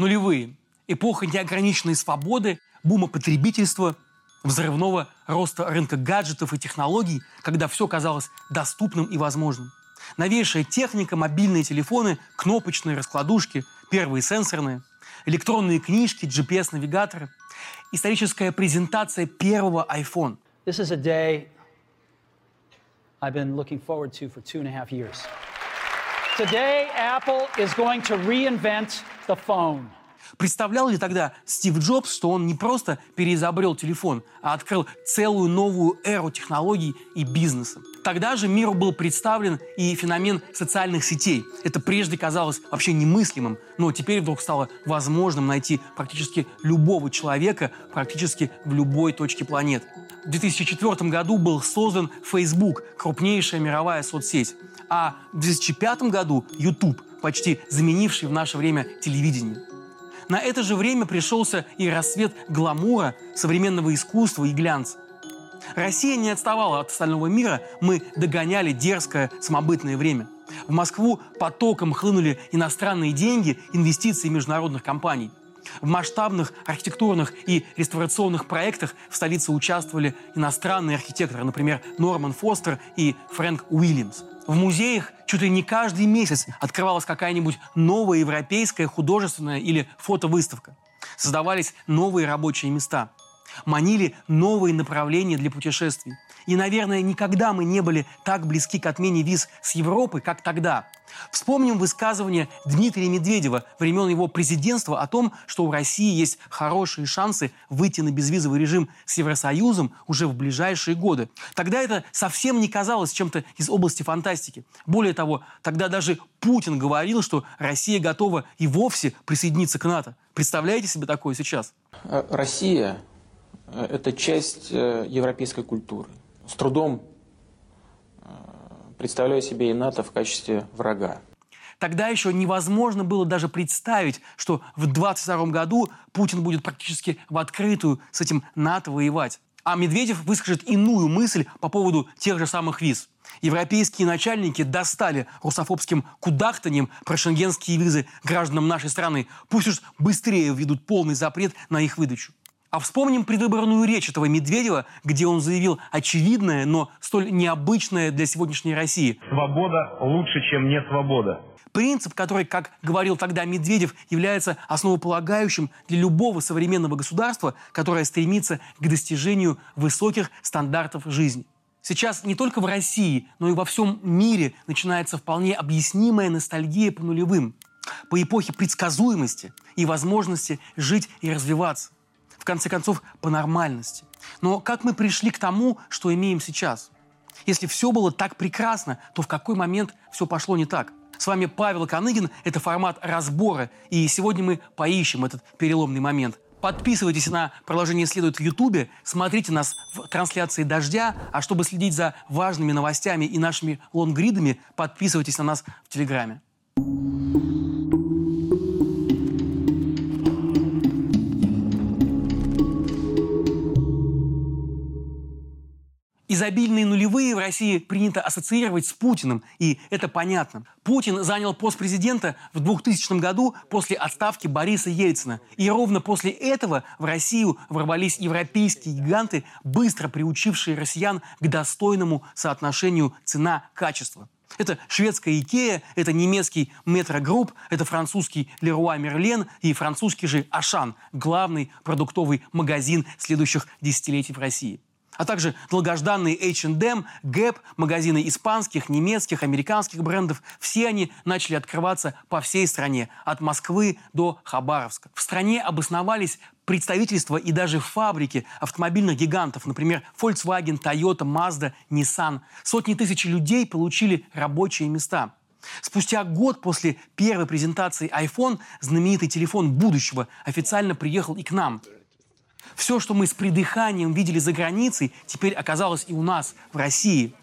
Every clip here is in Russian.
Нулевые. Эпоха неограниченной свободы, бума потребительства, взрывного роста рынка гаджетов и технологий, когда все казалось доступным и возможным. Новейшая техника, мобильные телефоны, кнопочные раскладушки, первые сенсорные, электронные книжки, GPS-навигаторы, историческая презентация первого iPhone. This is a day I've been looking forward to for two and a half years. Today, Apple is going to reinvent the phone. Представлял ли тогда Стив Джобс, что он не просто переизобрел телефон, а открыл целую новую эру технологий и бизнеса? Тогда же миру был представлен и феномен социальных сетей. Это прежде казалось вообще немыслимым, но теперь вдруг стало возможным найти практически любого человека практически в любой точке планеты. В 2004 году был создан Facebook, крупнейшая мировая соцсеть, а в 2005 году YouTube, почти заменивший в наше время телевидение. На это же время пришелся и рассвет гламура, современного искусства и глянца. Россия не отставала от остального мира, мы догоняли дерзкое самобытное время. В Москву потоком хлынули иностранные деньги, инвестиции международных компаний. В масштабных архитектурных и реставрационных проектах в столице участвовали иностранные архитекторы, например, Норман Фостер и Фрэнк Уильямс. В музеях чуть ли не каждый месяц открывалась какая-нибудь новая европейская художественная или фотовыставка. Создавались новые рабочие места. Манили новые направления для путешествий. И, наверное, никогда мы не были так близки к отмене виз с Европы, как тогда. Вспомним высказывание Дмитрия Медведева времен его президентства о том, что у России есть хорошие шансы выйти на безвизовый режим с Евросоюзом уже в ближайшие годы. Тогда это совсем не казалось чем-то из области фантастики. Более того, тогда даже Путин говорил, что Россия готова и вовсе присоединиться к НАТО. Представляете себе такое сейчас? Россия – это часть э, европейской культуры с трудом э, представляю себе и НАТО в качестве врага. Тогда еще невозможно было даже представить, что в 22 году Путин будет практически в открытую с этим НАТО воевать. А Медведев выскажет иную мысль по поводу тех же самых виз. Европейские начальники достали русофобским кудахтанием про шенгенские визы гражданам нашей страны. Пусть уж быстрее введут полный запрет на их выдачу. А вспомним предвыборную речь этого Медведева, где он заявил очевидное, но столь необычное для сегодняшней России. Свобода лучше, чем не свобода. Принцип, который, как говорил тогда Медведев, является основополагающим для любого современного государства, которое стремится к достижению высоких стандартов жизни. Сейчас не только в России, но и во всем мире начинается вполне объяснимая ностальгия по нулевым, по эпохе предсказуемости и возможности жить и развиваться в конце концов, по нормальности. Но как мы пришли к тому, что имеем сейчас? Если все было так прекрасно, то в какой момент все пошло не так? С вами Павел Коныгин, это формат разбора, и сегодня мы поищем этот переломный момент. Подписывайтесь на приложение «Следует» в Ютубе, смотрите нас в трансляции «Дождя», а чтобы следить за важными новостями и нашими лонгридами, подписывайтесь на нас в Телеграме. Изобильные нулевые в России принято ассоциировать с Путиным, и это понятно. Путин занял пост президента в 2000 году после отставки Бориса Ельцина. И ровно после этого в Россию ворвались европейские гиганты, быстро приучившие россиян к достойному соотношению цена-качество. Это шведская Икея, это немецкий Метро Групп, это французский Леруа Мерлен и французский же Ашан, главный продуктовый магазин следующих десятилетий в России а также долгожданные H&M, Gap, магазины испанских, немецких, американских брендов. Все они начали открываться по всей стране, от Москвы до Хабаровска. В стране обосновались представительства и даже фабрики автомобильных гигантов, например, Volkswagen, Toyota, Mazda, Nissan. Сотни тысяч людей получили рабочие места. Спустя год после первой презентации iPhone знаменитый телефон будущего официально приехал и к нам – все, что мы с придыханием видели за границей, теперь оказалось и у нас, в России.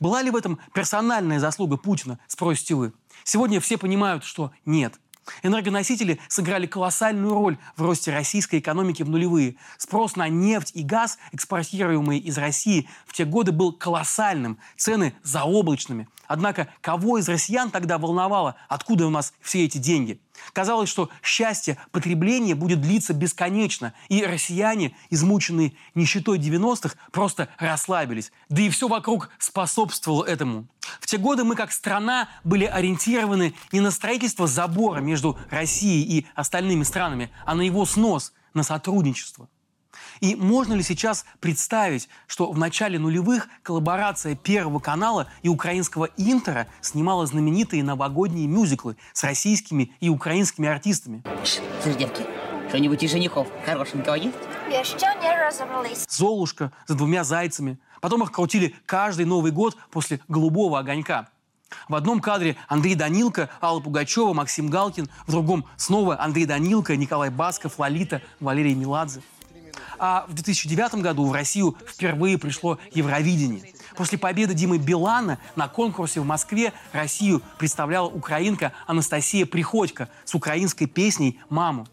Была ли в этом персональная заслуга Путина, спросите вы? Сегодня все понимают, что нет. Энергоносители сыграли колоссальную роль в росте российской экономики в нулевые. Спрос на нефть и газ, экспортируемые из России, в те годы был колоссальным, цены заоблачными. Однако кого из россиян тогда волновало, откуда у нас все эти деньги? Казалось, что счастье потребления будет длиться бесконечно, и россияне, измученные нищетой 90-х, просто расслабились. Да и все вокруг способствовало этому. В те годы мы, как страна, были ориентированы не на строительство забора между Россией и остальными странами, а на его снос, на сотрудничество. И можно ли сейчас представить, что в начале нулевых коллаборация Первого канала и украинского Интера снимала знаменитые новогодние мюзиклы с российскими и украинскими артистами? Слышь, девки, что-нибудь из женихов хорошенького есть? Еще не разобрались. «Золушка» за двумя зайцами. Потом их крутили каждый Новый год после «Голубого огонька». В одном кадре Андрей Данилко, Алла Пугачева, Максим Галкин, в другом снова Андрей Данилко, Николай Басков, Лолита, Валерий Меладзе. А в 2009 году в Россию впервые пришло Евровидение. После победы Димы Билана на конкурсе в Москве Россию представляла украинка Анастасия Приходько с украинской песней «Маму».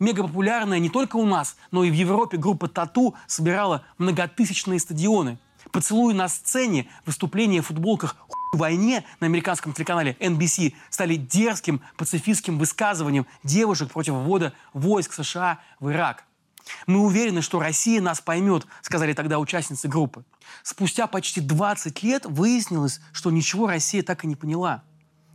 Мегапопулярная не только у нас, но и в Европе группа «Тату» собирала многотысячные стадионы. Поцелуи на сцене, выступления в футболках «Хуй войне» на американском телеканале NBC стали дерзким пацифистским высказыванием девушек против ввода войск США в Ирак. Мы уверены, что Россия нас поймет, сказали тогда участницы группы. Спустя почти 20 лет выяснилось, что ничего Россия так и не поняла.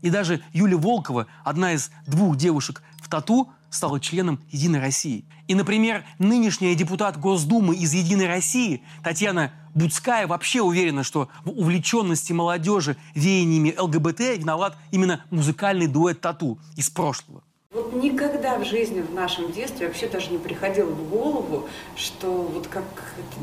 И даже Юлия Волкова, одна из двух девушек в тату, стала членом «Единой России». И, например, нынешняя депутат Госдумы из «Единой России» Татьяна Будская вообще уверена, что в увлеченности молодежи веяниями ЛГБТ виноват именно музыкальный дуэт «Тату» из прошлого. Никогда в жизни в нашем детстве вообще даже не приходило в голову, что вот как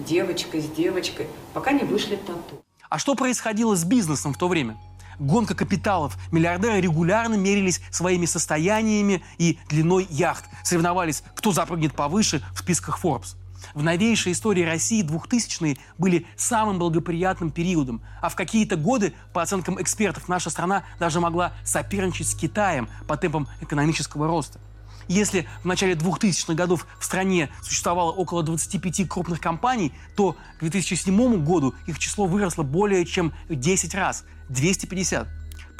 девочка с девочкой, пока не вышли тату. А что происходило с бизнесом в то время? Гонка капиталов. Миллиардеры регулярно мерились своими состояниями и длиной яхт. Соревновались, кто запрыгнет повыше в списках Forbes в новейшей истории России 2000-е были самым благоприятным периодом, а в какие-то годы, по оценкам экспертов, наша страна даже могла соперничать с Китаем по темпам экономического роста. Если в начале 2000-х годов в стране существовало около 25 крупных компаний, то к 2007 году их число выросло более чем в 10 раз – 250.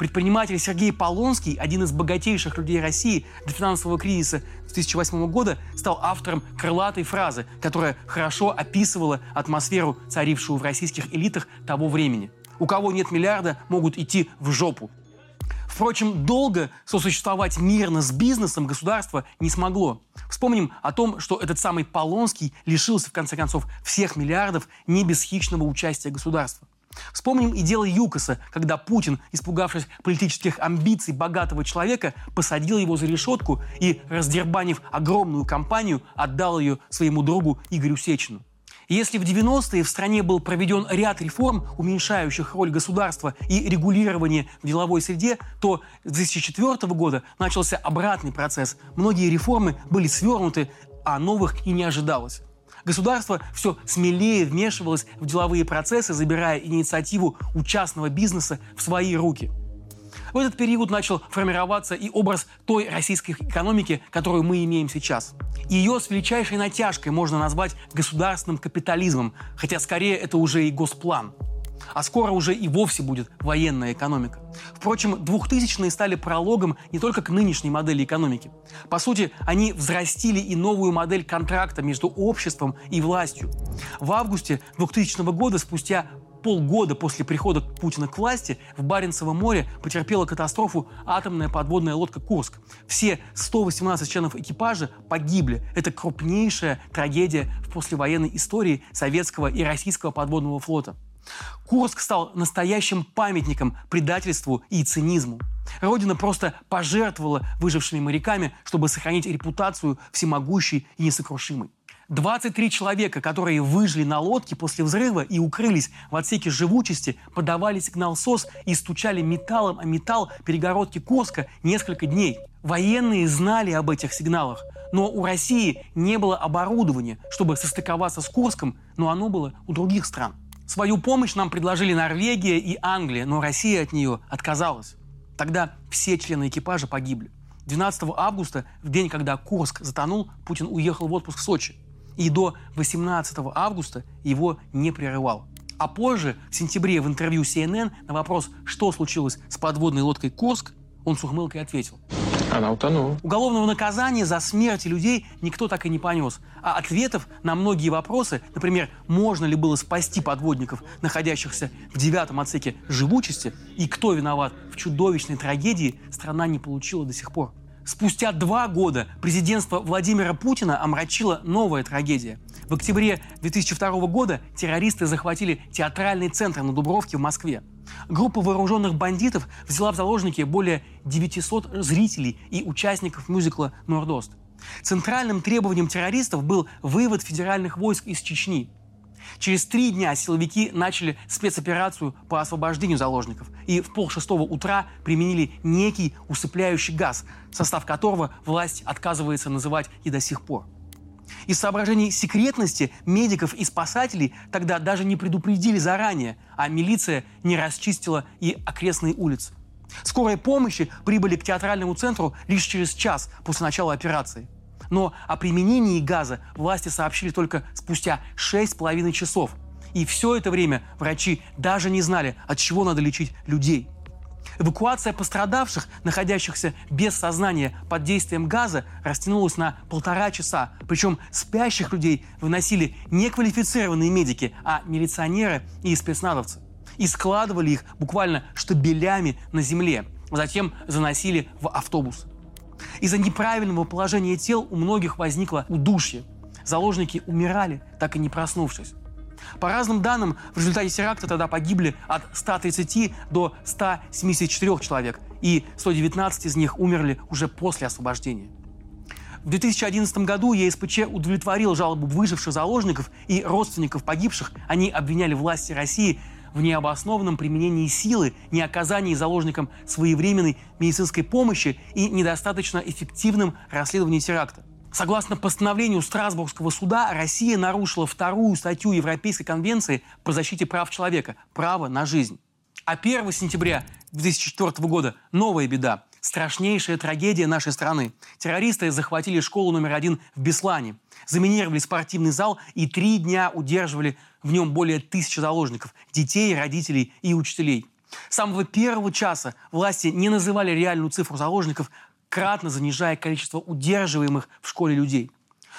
Предприниматель Сергей Полонский, один из богатейших людей России до финансового кризиса 2008 года, стал автором крылатой фразы, которая хорошо описывала атмосферу, царившую в российских элитах того времени. У кого нет миллиарда, могут идти в жопу. Впрочем, долго сосуществовать мирно с бизнесом государство не смогло. Вспомним о том, что этот самый Полонский лишился, в конце концов, всех миллиардов не без хищного участия государства. Вспомним и дело ЮКОСа, когда Путин, испугавшись политических амбиций богатого человека, посадил его за решетку и, раздербанив огромную компанию, отдал ее своему другу Игорю Сечину. Если в 90-е в стране был проведен ряд реформ, уменьшающих роль государства и регулирование в деловой среде, то с 2004 года начался обратный процесс. Многие реформы были свернуты, а новых и не ожидалось. Государство все смелее вмешивалось в деловые процессы, забирая инициативу у частного бизнеса в свои руки. В этот период начал формироваться и образ той российской экономики, которую мы имеем сейчас. Ее с величайшей натяжкой можно назвать государственным капитализмом, хотя скорее это уже и госплан – а скоро уже и вовсе будет военная экономика. Впрочем, 2000-е стали прологом не только к нынешней модели экономики. По сути, они взрастили и новую модель контракта между обществом и властью. В августе 2000 года, спустя полгода после прихода Путина к власти в Баренцевом море потерпела катастрофу атомная подводная лодка «Курск». Все 118 членов экипажа погибли. Это крупнейшая трагедия в послевоенной истории советского и российского подводного флота. Курск стал настоящим памятником предательству и цинизму. Родина просто пожертвовала выжившими моряками, чтобы сохранить репутацию всемогущей и несокрушимой. 23 человека, которые выжили на лодке после взрыва и укрылись в отсеке живучести, подавали сигнал СОС и стучали металлом о металл перегородки Курска несколько дней. Военные знали об этих сигналах, но у России не было оборудования, чтобы состыковаться с Курском, но оно было у других стран. Свою помощь нам предложили Норвегия и Англия, но Россия от нее отказалась. Тогда все члены экипажа погибли. 12 августа, в день, когда Курск затонул, Путин уехал в отпуск в Сочи. И до 18 августа его не прерывал. А позже, в сентябре, в интервью CNN на вопрос, что случилось с подводной лодкой «Курск», он с ухмылкой ответил. Она утонула. Уголовного наказания за смерти людей никто так и не понес. А ответов на многие вопросы, например, можно ли было спасти подводников, находящихся в девятом отсеке живучести, и кто виноват в чудовищной трагедии, страна не получила до сих пор. Спустя два года президентство Владимира Путина омрачила новая трагедия. В октябре 2002 года террористы захватили театральный центр на Дубровке в Москве. Группа вооруженных бандитов взяла в заложники более 900 зрителей и участников мюзикла «Нордост». Центральным требованием террористов был вывод федеральных войск из Чечни. Через три дня силовики начали спецоперацию по освобождению заложников и в полшестого утра применили некий усыпляющий газ, состав которого власть отказывается называть и до сих пор. Из соображений секретности медиков и спасателей тогда даже не предупредили заранее, а милиция не расчистила и окрестные улицы. Скорые помощи прибыли к театральному центру лишь через час после начала операции. Но о применении газа власти сообщили только спустя 6,5 часов. И все это время врачи даже не знали, от чего надо лечить людей – Эвакуация пострадавших, находящихся без сознания под действием газа, растянулась на полтора часа. Причем спящих людей выносили не квалифицированные медики, а милиционеры и спецназовцы. И складывали их буквально штабелями на земле. Затем заносили в автобус. Из-за неправильного положения тел у многих возникло удушье. Заложники умирали, так и не проснувшись. По разным данным, в результате теракта тогда погибли от 130 до 174 человек, и 119 из них умерли уже после освобождения. В 2011 году ЕСПЧ удовлетворил жалобу выживших заложников и родственников погибших. Они обвиняли власти России в необоснованном применении силы, неоказании заложникам своевременной медицинской помощи и недостаточно эффективном расследовании теракта. Согласно постановлению Страсбургского суда, Россия нарушила вторую статью Европейской конвенции по защите прав человека – право на жизнь. А 1 сентября 2004 года новая беда – страшнейшая трагедия нашей страны. Террористы захватили школу номер один в Беслане, заминировали спортивный зал и три дня удерживали в нем более тысячи заложников – детей, родителей и учителей. С самого первого часа власти не называли реальную цифру заложников, кратно занижая количество удерживаемых в школе людей.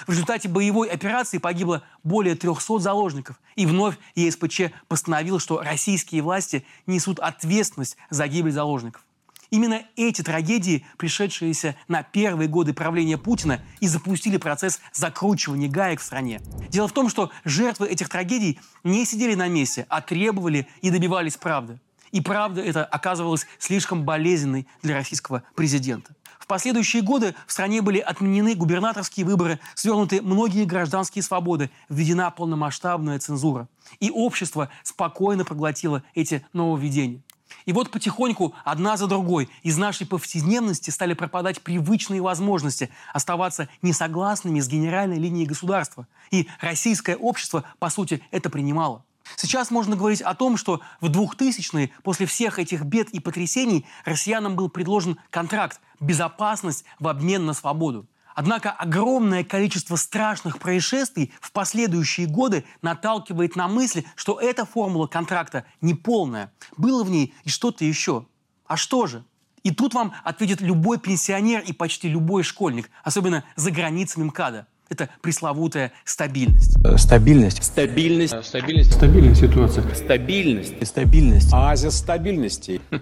В результате боевой операции погибло более 300 заложников. И вновь ЕСПЧ постановил, что российские власти несут ответственность за гибель заложников. Именно эти трагедии, пришедшиеся на первые годы правления Путина, и запустили процесс закручивания гаек в стране. Дело в том, что жертвы этих трагедий не сидели на месте, а требовали и добивались правды. И правда это оказывалась слишком болезненной для российского президента. В последующие годы в стране были отменены губернаторские выборы, свернуты многие гражданские свободы, введена полномасштабная цензура. И общество спокойно проглотило эти нововведения. И вот потихоньку, одна за другой, из нашей повседневности стали пропадать привычные возможности оставаться несогласными с генеральной линией государства. И российское общество, по сути, это принимало. Сейчас можно говорить о том, что в 2000-е, после всех этих бед и потрясений, россиянам был предложен контракт «Безопасность в обмен на свободу». Однако огромное количество страшных происшествий в последующие годы наталкивает на мысль, что эта формула контракта неполная. Было в ней и что-то еще. А что же? И тут вам ответит любой пенсионер и почти любой школьник, особенно за границами МКАДа. Это пресловутая стабильность. Стабильность. Стабильность. Стабильность. Стабильная ситуация. Стабильность. Стабильность. Оазис стабильности.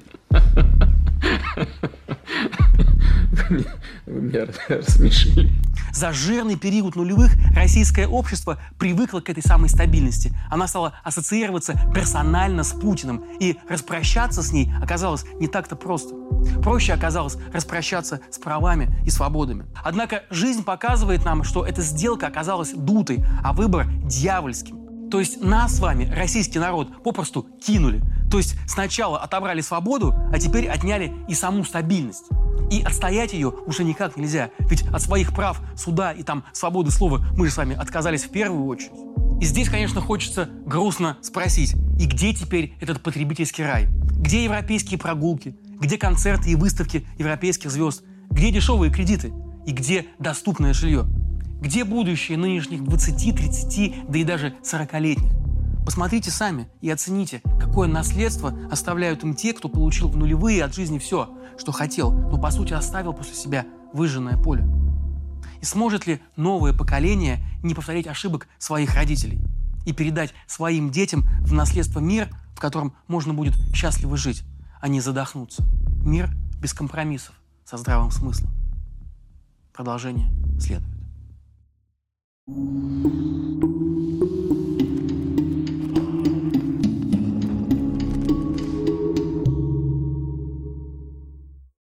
Вы меня рассмешили. За жирный период нулевых российское общество привыкло к этой самой стабильности. Она стала ассоциироваться персонально с Путиным. И распрощаться с ней оказалось не так-то просто. Проще оказалось распрощаться с правами и свободами. Однако жизнь показывает нам, что эта сделка оказалась дутой, а выбор дьявольским. То есть нас с вами, российский народ, попросту кинули. То есть сначала отобрали свободу, а теперь отняли и саму стабильность. И отстоять ее уже никак нельзя. Ведь от своих прав, суда и там свободы слова мы же с вами отказались в первую очередь. И здесь, конечно, хочется грустно спросить, и где теперь этот потребительский рай? Где европейские прогулки? Где концерты и выставки европейских звезд? Где дешевые кредиты? И где доступное жилье? Где будущее нынешних 20, 30, да и даже 40-летних? Посмотрите сами и оцените, какое наследство оставляют им те, кто получил в нулевые от жизни все, что хотел, но по сути оставил после себя выжженное поле. И сможет ли новое поколение не повторить ошибок своих родителей и передать своим детям в наследство мир, в котором можно будет счастливо жить, а не задохнуться? Мир без компромиссов, со здравым смыслом. Продолжение следует.